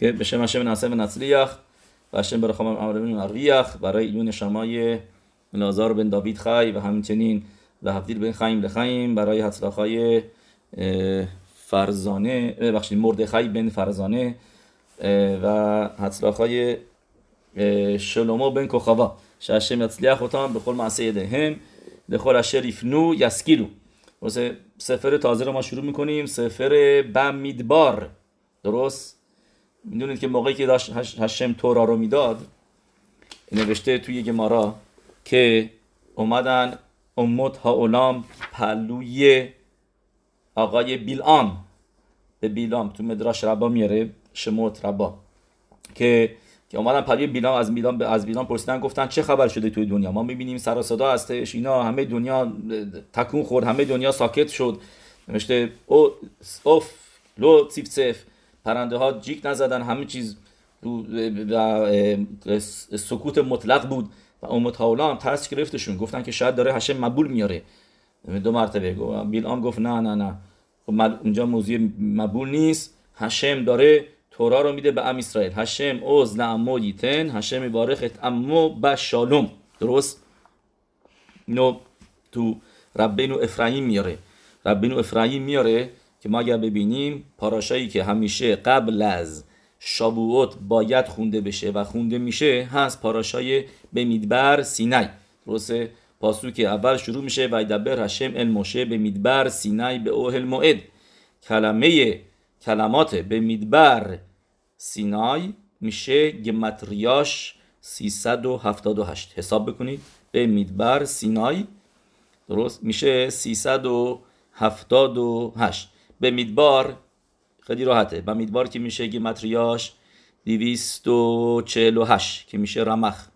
که به شما هشم نسه و نسلیخ و هشم برخام امرمین ارویخ برای ایون شمای ملازار بن داوید خای و همچنین لحفدیل بن خیم لخیم برای حسلاخای فرزانه ببخشید مردخی بن فرزانه و حسلاخای شلومو بن کخوا شهشم یצליח אותם معصی معصه یدهم لخل اشر نو یسکیلو سفر تازه رو ما شروع می‌کنیم سفر بمیدبار درست می‌دونید که موقعی که داشت هشم تورا رو می‌داد نوشته توی گمارا که اومدن امت ها اولام پلوی آقای بیلام به بیلام تو مدراش ربا میاره شموت ربا که که اومدن پلوی بیلام از بیلام از بیلام پرسیدن گفتن چه خبر شده توی دنیا؟ ما می‌بینیم سر و صدا هستش اینا همه دنیا تکون خورد همه دنیا ساکت شد. نوشته او עוף לא צפצף. پرنده ها جیک نزدن همه چیز سکوت مطلق بود و אומות העולם هم ترس گرفتشون. گفتن که شاید داره השם מבול میاره. دو مرتبه گفت. بیلام گفت نه نه نه. خب اونجا موضوع מבול نیست. השם داره תורה رو میده به עם ישראל. השם עוז לעמו יתן. השם יברך את עמו בשלום درست؟ اینو تو ربینو افرایم میاره. ربینو افرایم میاره. که ما اگر ببینیم پاراشایی که همیشه قبل از شابوت باید خونده بشه و خونده میشه هست پاراشای به میدبر سینای. درسته؟ پاسو که اول شروع میشه و دبر هشم الموشه به میدبر سینای به اوهل موعد کلمه کلمات به میدبر سینای میشه گمتریاش 378 حساب بکنید. به میدبر سینای درست؟ میشه 378 به میدبار خیلی راحته. به میدبار که میشه گمتریاش 248 که میشه رمخ.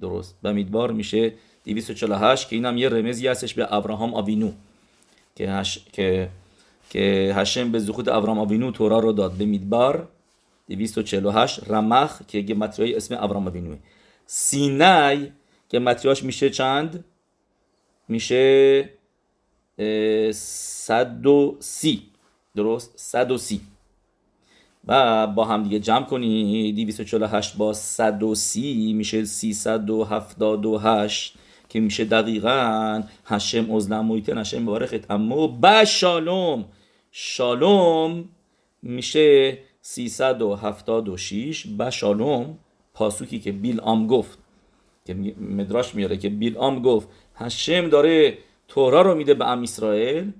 درست. به میدبار میشه 248 که اینم یه رمزی هستش به ابراهام آوینو. که هش... که که هشم به زخوت ابراهام آوینو تورا رو داد. به میدبار 248 رمخ که گمتریای اسم ابراهام آوینوه. سینای گمتریاش میشه چند؟ میشه 130 درست 130 و با هم دیگه جمع کنی 248 با 130 میشه 378 که میشه دقیقا هشم ازلم مویتن هشم بارخت اما با شالوم. شالوم میشه 376 با شالوم پاسوکی که بیل آم گفت که مدراش میاره که بیل آم گفت. هشم داره تورا رو میده به ام اسرائیل.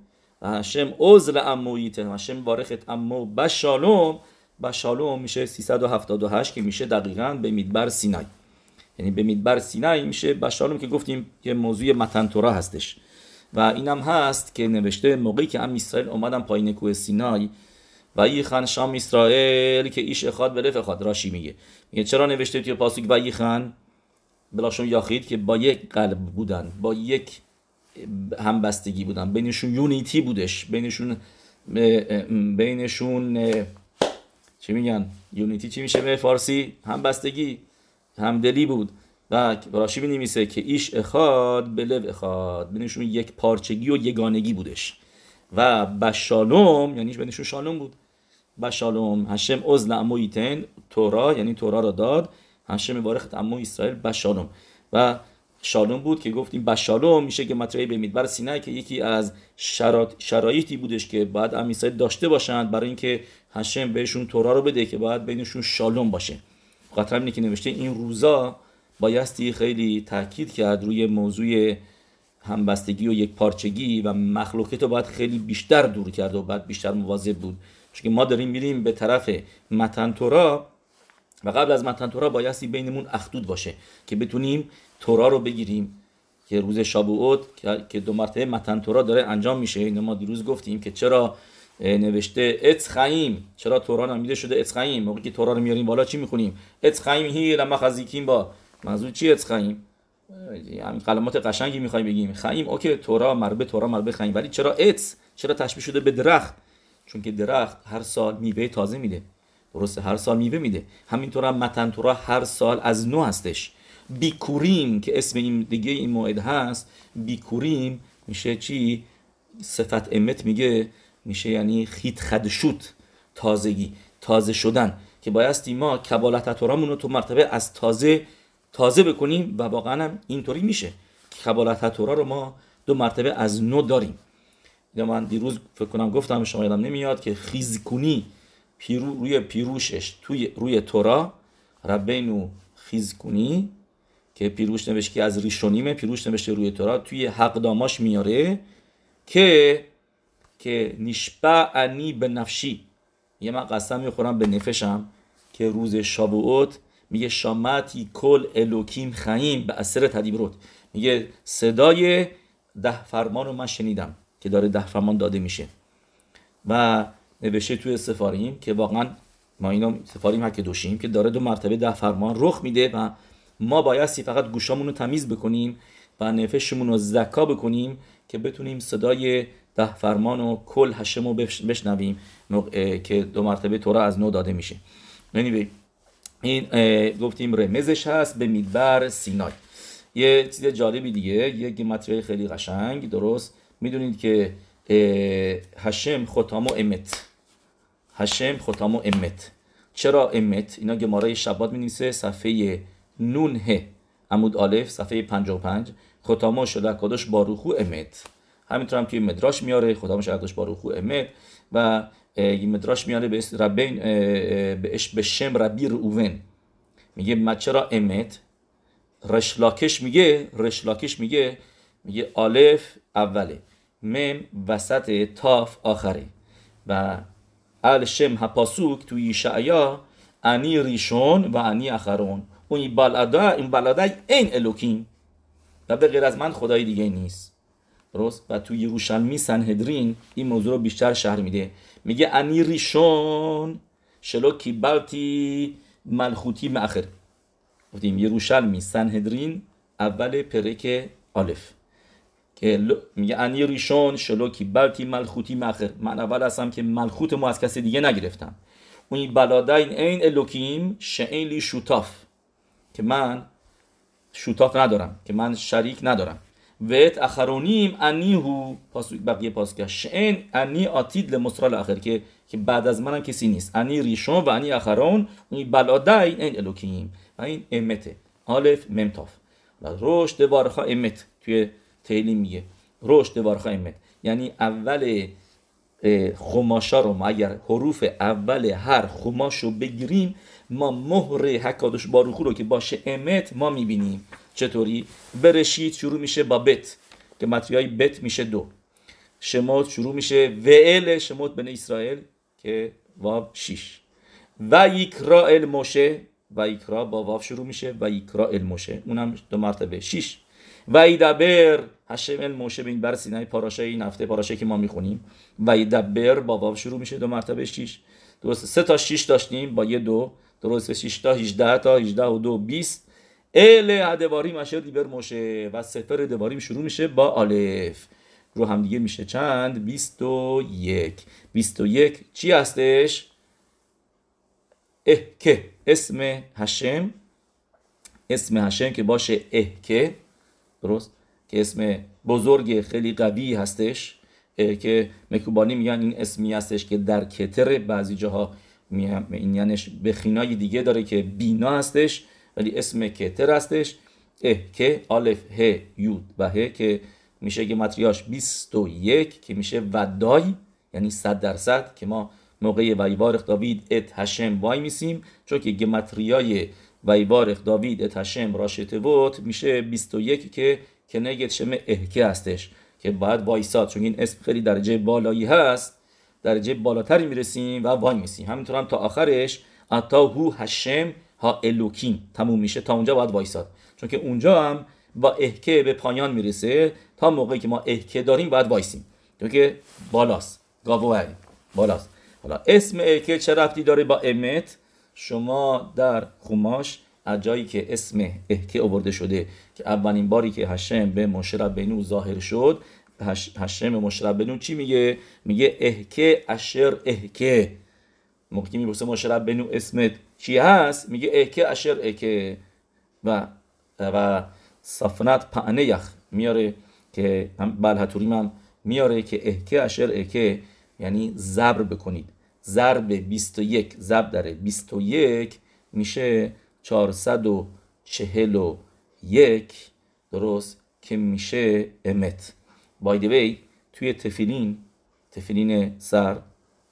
و هشم عزل امویتن هشم بارخت امو با شالوم با شالوم میشه 378 که میشه دقیقا به میدبر سینای یعنی به میدبر سینای میشه با شالوم که گفتیم که موضوع متن تورا هستش و اینم هست که نوشته موقعی که ام اسرائیل اومدن پایین کوه سینای و ای خان شام اسرائیل که ایش اخاد بلف اخاد راشی میگه میگه چرا نوشته توی پاسوک و ای خان بلاشون یاخید که با یک قلب بودن با یک همبستگی بودن. بینشون یونیتی بودش. بینشون بینشون چی میگن؟ یونیتی چی میشه به فارسی؟ همبستگی. همدلی بود. و راشی می نویسه که ایش اخاد بلو اخاد. بینشون یک پارچگی و یگانگی بودش. و بشالوم یعنی بینشون شالوم بود. بشالوم هشم عزل امو ایتن تورا یعنی تورا را داد. هشم بارخت امو اسرائیل بشالوم. و شالوم بود که گفتیم بشالوم میشه که مطرحی به میدبر سینه که یکی از شرایطی بودش که باید ام اسرائیل داشته باشند برای اینکه هشم بهشون تورا رو بده که باید بینشون شالوم باشه. خاطر اینه که نوشته این روزا بایستی خیلی تاکید کرد روی موضوع همبستگی و یک پارچگی و مخلوقات رو باید خیلی بیشتر دور کرد و باید بیشتر مواظب بود. چون ما داریم میریم به طرف متن تورا و قبل از متن تورا بایستی بینمون اخدود باشه که بتونیم تورا رو بگیریم. که روز شابوت که دو مرتبه متن تورا داره انجام میشه. این ما دیروز گفتیم که چرا نوشته اتس خیم. چرا تورا نامیده شده اتس خیم؟ موقعی که تورا رو میاریم بالا چی می‌خونیم؟ اتس خیم هی لما خزیکیم با. منظور چی اتس خیم؟ همین کلمات قشنگی می‌خوایم بگیم. خیم اوکی تورا مربه تورا مربه خیم. ولی چرا اتس چرا تشبیه شده به درخت؟ چون که درخت هر سال میوه تازه میده. درسته هر سال میوه میده. همینطور هم متن تورا هر سال از نو هستش. بیکوریم که اسم این دیگه این موعد هست بیکوریم میشه چی صفت امت میگه میشه یعنی خیت خدشوت تازگی تازه شدن که بایستی ما کبالت رو تو مرتبه از تازه تازه بکنیم و واقعا هم اینطوری میشه کبالت رو ما دو مرتبه از نو داریم یا من دیروز فکر کنم گفتم شما یادم نمیاد که خیزکونی پیرو روی پیروشش توی روی تورا ربینو خیزکونی که پیروش نوشت که از ریشونیمه پیروش نوشته روی تورا توی حق داماش میاره که که نشبع انی به نفشی. یه من قسم می‌خورم به نفشم که روز شابوت میگه شامتی کل الوکیم خیم به اثر تدیبروت میگه صدای ده فرمان رو من شنیدم که داره ده فرمان داده میشه. و نوشته توی سفاریم که واقعا ما اینو سفاریم که دوشیم که داره دو مرتبه ده فرمان رخ میده و ما بایستی فقط گوشامون رو تمیز بکنیم و نفشمون رو زکا بکنیم که بتونیم صدای ده فرمان و کل هشم رو بشنویم. که دو مرتبه تورا از نو داده میشه. یعنی این گفتیم رمزش هست به میدبر سینای. یه چیز جالبی دیگه یه گمتریای خیلی قشنگ درست. می‌دونید که هشم ختام و امت. هشم ختام و امت. چرا امت؟ اینا گمارای شبات می صفحه نون ه. عمود آلف صفحه 55 ختامو شده کدش باروخو امت همینطور هم که مدراش میاره. ختامو شده کدش باروخو امت و مدراش میاره به ربین به شم ربی میگه چرا امت رشلاکش میگه رشلاکش میگه. میگه آلف اوله. مم وسط تاف آخره. و ال شم هپاسوک توی یشعیا انی ریشون و انی اخرون. اون بالادا این بالادا این الوکیم. و به غیر از من خدای دیگه نیست. درست؟ و توی یروشلمی سنهدرین این موضوع رو بیشتر شهر میده. میگه انی ریشون شلو کیبالتی ملخوتی مأخر. گفتیم یروشلمی سنهدرین اول پرک آلف. که میگه انی ریشون شلو کیبالتی ملخوتی مأخر. من اول هستم که ملخوت مو از کسی دیگه نگرفتم. اون بلادین این الوکیم شعین لی شوتاف. که من شوتاف ندارم که من شریک ندارم. ویت اخرونیم انی هو پاس بقیه پاس که انی آتید لمصرال آخر که که بعد از منم کسی نیست. انی ریشون و انی اخرون اون بلادای این الوکیم. و این امته. آلف ممتاف. رشد وارخا امت. توی تیلی میگه. رشد وارخا امت. یعنی اول خماشا رو ما اگر حروف اول هر خماش رو بگیریم ما مهر حکادش باروخو رو که باشه امت ما می‌بینیم. چطوری؟ برشید شروع میشه با بت که مطریای بت میشه دو. شموت شروع میشه ال شموت بن اسرائیل که واب شیش. و یکرا الموشه و یکرا با واو شروع میشه و یکرا الموشه اونم دو مرتبه. شیش. و ایدبر هشم الموشه به این بر سینای پاراشه این هفته پاراشه که ما می‌خونیم. و ایدبر با واو شروع میشه دو مرتبه. شیش. درست. سه تا شیش داشتیم با یه دو. درست. 6 تا 18 تا 18 و 2 20 ال هدواری مشه دیبر موشه و سفر دواریم شروع میشه با آلف. رو هم دیگه میشه چند؟ 21 21 چی هستش؟ اهکه. اسم هشم اسم هشم که باشه اهکه. درست. که اسم بزرگ خیلی قوی هستش. که مکوبانی میگن این اسمی هستش که در کتر بعضی جاها این یعنی به خینای دیگه داره که بینا هستش ولی اسم کتر هستش. اه که آلف ه یود و ه که میشه گمتریاش 21 که میشه ودای یعنی 100 درصد که ما موقع ویوارخ داوید ات هشم وای میسیم. چون که گمتریای ויברך דויד את השם ראשי תיבות میشه 21 که כנגד שם אהקה هستش. که باید وایساد. چون این اسم خیلی درجه بالایی هست. درجه بالاتری می‌رسیم و وایمیسیم. همینطور هم تا آخرش. אתה הוא השם האלוקים. تموم میشه. تا اونجا باید وایساد. چون که اونجا هم با אהקה به پایان می‌رسه. تا موقعی که ما אהקה داریم باید وایسیم. چون که بالاست. גבוה بالاست. حالا اسم احکه چه رفتی داره با امت؟ شما در خماش از جایی که اسم احکه آورده شده که اولین باری که هشم به مشرب بینو ظاهر شد هشم مشرب بنو چی میگه؟ میگه احکه اشر احکه موقعی می‌پرسه مشرب بنو اسمت چی هست؟ میگه احکه اشر احکه و و صفنت پعنه یخ میاره که هم بلحتوریم هم میاره که احکه اشر احکه یعنی زبر بکنید. ضرب 21 ضرب در 21 میشه 441 درست که میشه امت. بای دی توی تفیلین تفیلین سر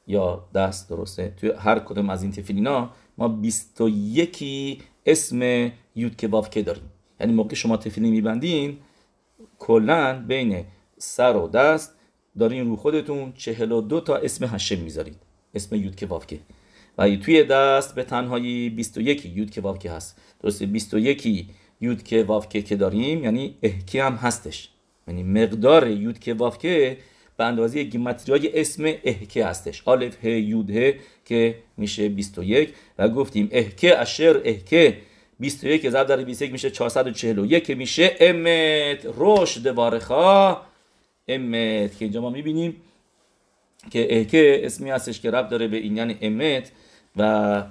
یا دست درسته؟ توی هر کدوم از این تفیلینا ما 21 اسم یود که که داریم. یعنی موقع شما تفیلین میبندین کلا بین سر و دست دارین رو خودتون 42 تا اسم هشم می‌ذارید. اسم یود که که. و توی دست به تنهایی 21 یود که که هست. درسته؟ 21 یود که که که داریم یعنی احکی هم هستش. یعنی مقدار یود که که به اندازه گیمتریای اسم احکه هستش. آلف ه یود ه که میشه 21 و گفتیم احکه اشر احکه 21 ضرب در 21 میشه 441 که میشه امت. رشد وارخا امت که اینجا ما می‌بینیم. که احکه اسمی هستش که رب داره به این یعنی امت و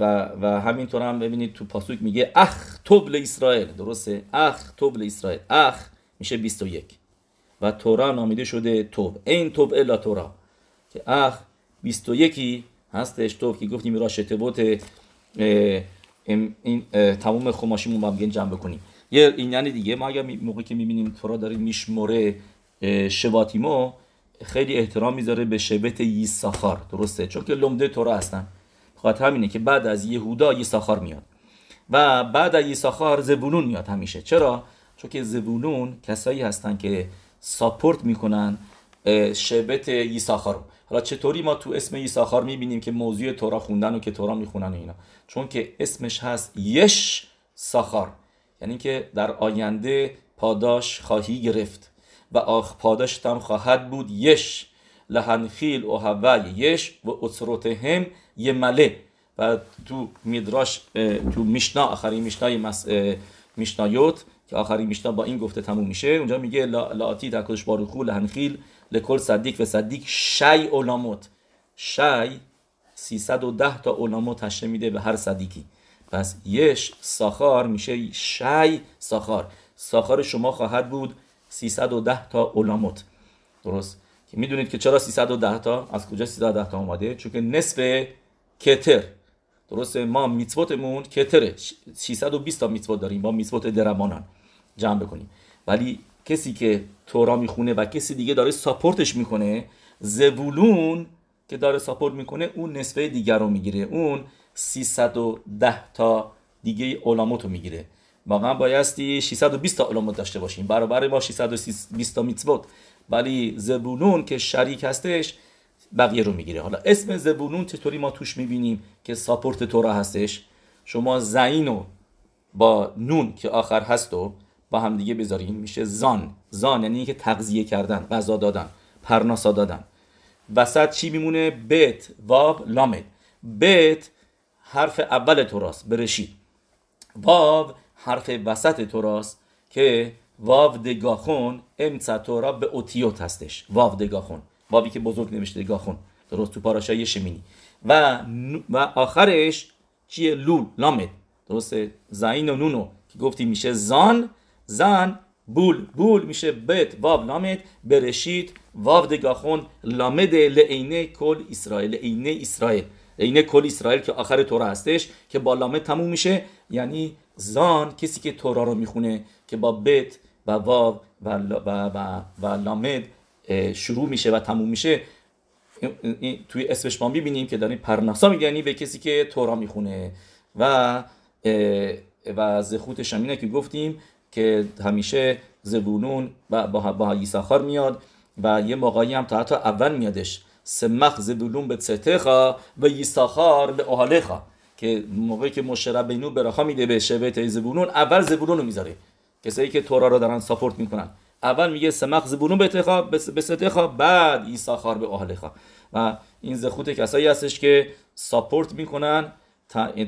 و و همینطور هم ببینید تو پاسوک میگه اخ توبل اسرائیل. درسته؟ اخ توبل اسرائیل. اخ میشه 21 و تورا نامیده شده توب. این توب الا تورا. که اخ 21 هستش توب که گفتیم را شتبوت این تمام خماشیمون با جمع بکنیم. یه این یعنی دیگه. ما اگر موقعی که می‌بینیم تورا داره میشموره شباتیمو خیلی احترام می‌ذاره به شبت یساخار درسته؟ چون که لمده تورا هستن. خاطر همینه که بعد از یهودا یساخار میاد. و بعد از یساخار زبونون میاد همیشه. چرا؟ چون که زبونون کسایی هستن که ساپورت می‌کنن شبت یساخار حالا چطوری ما تو اسم یساخار می‌بینیم که موضوع تورا خوندن و که تورا می‌خونن و اینا؟ چون که اسمش هست یش ساخار یعنی که در آینده پاداش خواهی گرفت. و آخ پاداش هم خواهد بود یش. لهنخیل و هوا یش و هم یه مله. و تو میدراش تو میشنا آخرین میشنای مس... میشنایوت که آخرین میشنا با این گفته تموم میشه. اونجا میگه لاتی تکلش باروخو لهنخیل لکل صدیق و صدیق شی اولاموت. شی 310 تا اولاموت هشه میده به هر صدیقی. پس یش ساخار میشه شی ساخار. ساخار شما خواهد بود 310 تا اولاموت. درست؟ که می‌دونید که چرا 310 تا؟ از کجا 310 تا اومده؟ چون که نصف کتر. درسته؟ ما میتوتمون کتره. 620 تا میتوت داریم. با میتوت درمانان. جمع بکنیم. ولی کسی که تورا می‌خونه و کسی دیگه داره ساپورتش می‌کنه زبولون که داره ساپورت می‌کنه اون نصفه دیگر رو می‌گیره. اون 310 تا دیگه علامات رو می‌گیره. واقعا بایستی 620 تا علامات داشته باشیم. برابر با 620 تا میتوت ولی زبولون که شریک هستش بقیه رو می‌گیره. حالا اسم زبولون چطوری ما توش می‌بینیم که ساپورت تورا هستش؟ شما زینو با نون که آخر هست و با هم دیگه بذاریم میشه زان. زان یعنی که تغذیه کردن غذا دادن پرناسا دادن. وسط چی میمونه؟ بیت واب لامد بیت حرف اول توراست برشید. واو حرف وسط توراست که واو دگاخون امца تورا به اوتیوت هستش. واو دگاخون واوی که بزرگ نوشته دگاخون درست تو پاراشای شمینی. و و آخرش چیه؟ لول. لامد. درسته؟ زین و نونو. که گفتی میشه زان زن بول. بول میشه بت. واو لامد. برشید. واو دگاخون لامد لعینه کل اسرائیل. لعینه اسرائیل. لعینه کل اسرائیل که آخر تورا هستش که با لامد تموم میشه. یعنی زان کسی که تورا رو می‌خونه که با بت و واو و, و, و, و لامد شروع میشه و تموم میشه. توی اسمش ما می‌بینیم که داریم پرناسا میگه یعنی به کسی که تورا می‌خونه. و و زخوتش همینه که گفتیم که همیشه زبونون با با یساخار میاد و یه موقعی هم تا حتی اول میادش. سمخ زبولون به ستخا و یساخار به اهالخا که موقعی که مشرب بینو برخا میده به شبت زبولون اول زبولون رو می‌ذاره. کسایی که تورا رو دارن ساپورت می‌کنن. اول میگه سمخ زبونون به تخا به ستخا بعد یساخار به اهالخا و این زخوت کسایی هستش که ساپورت می‌کنن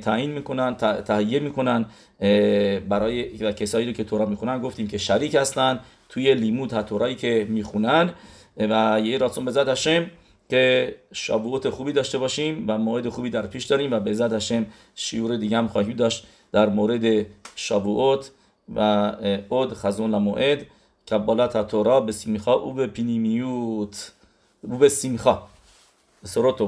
تعیین می‌کنن تهیه می‌کنن برای کسایی رو که تورا می‌خونن. گفتیم که شریک هستن توی لیمود تورایی که می‌خونن. و یه راتون به هشم. که شابوت خوبی داشته باشیم و موعد خوبی در پیش داریم و به زد هشم شیور دیگه هم خواهیم داشت در مورد شابوت و اود خزون موعد کبالت تورا به سیمیخا او به پینیمیوت او به سیمیخا. بسرات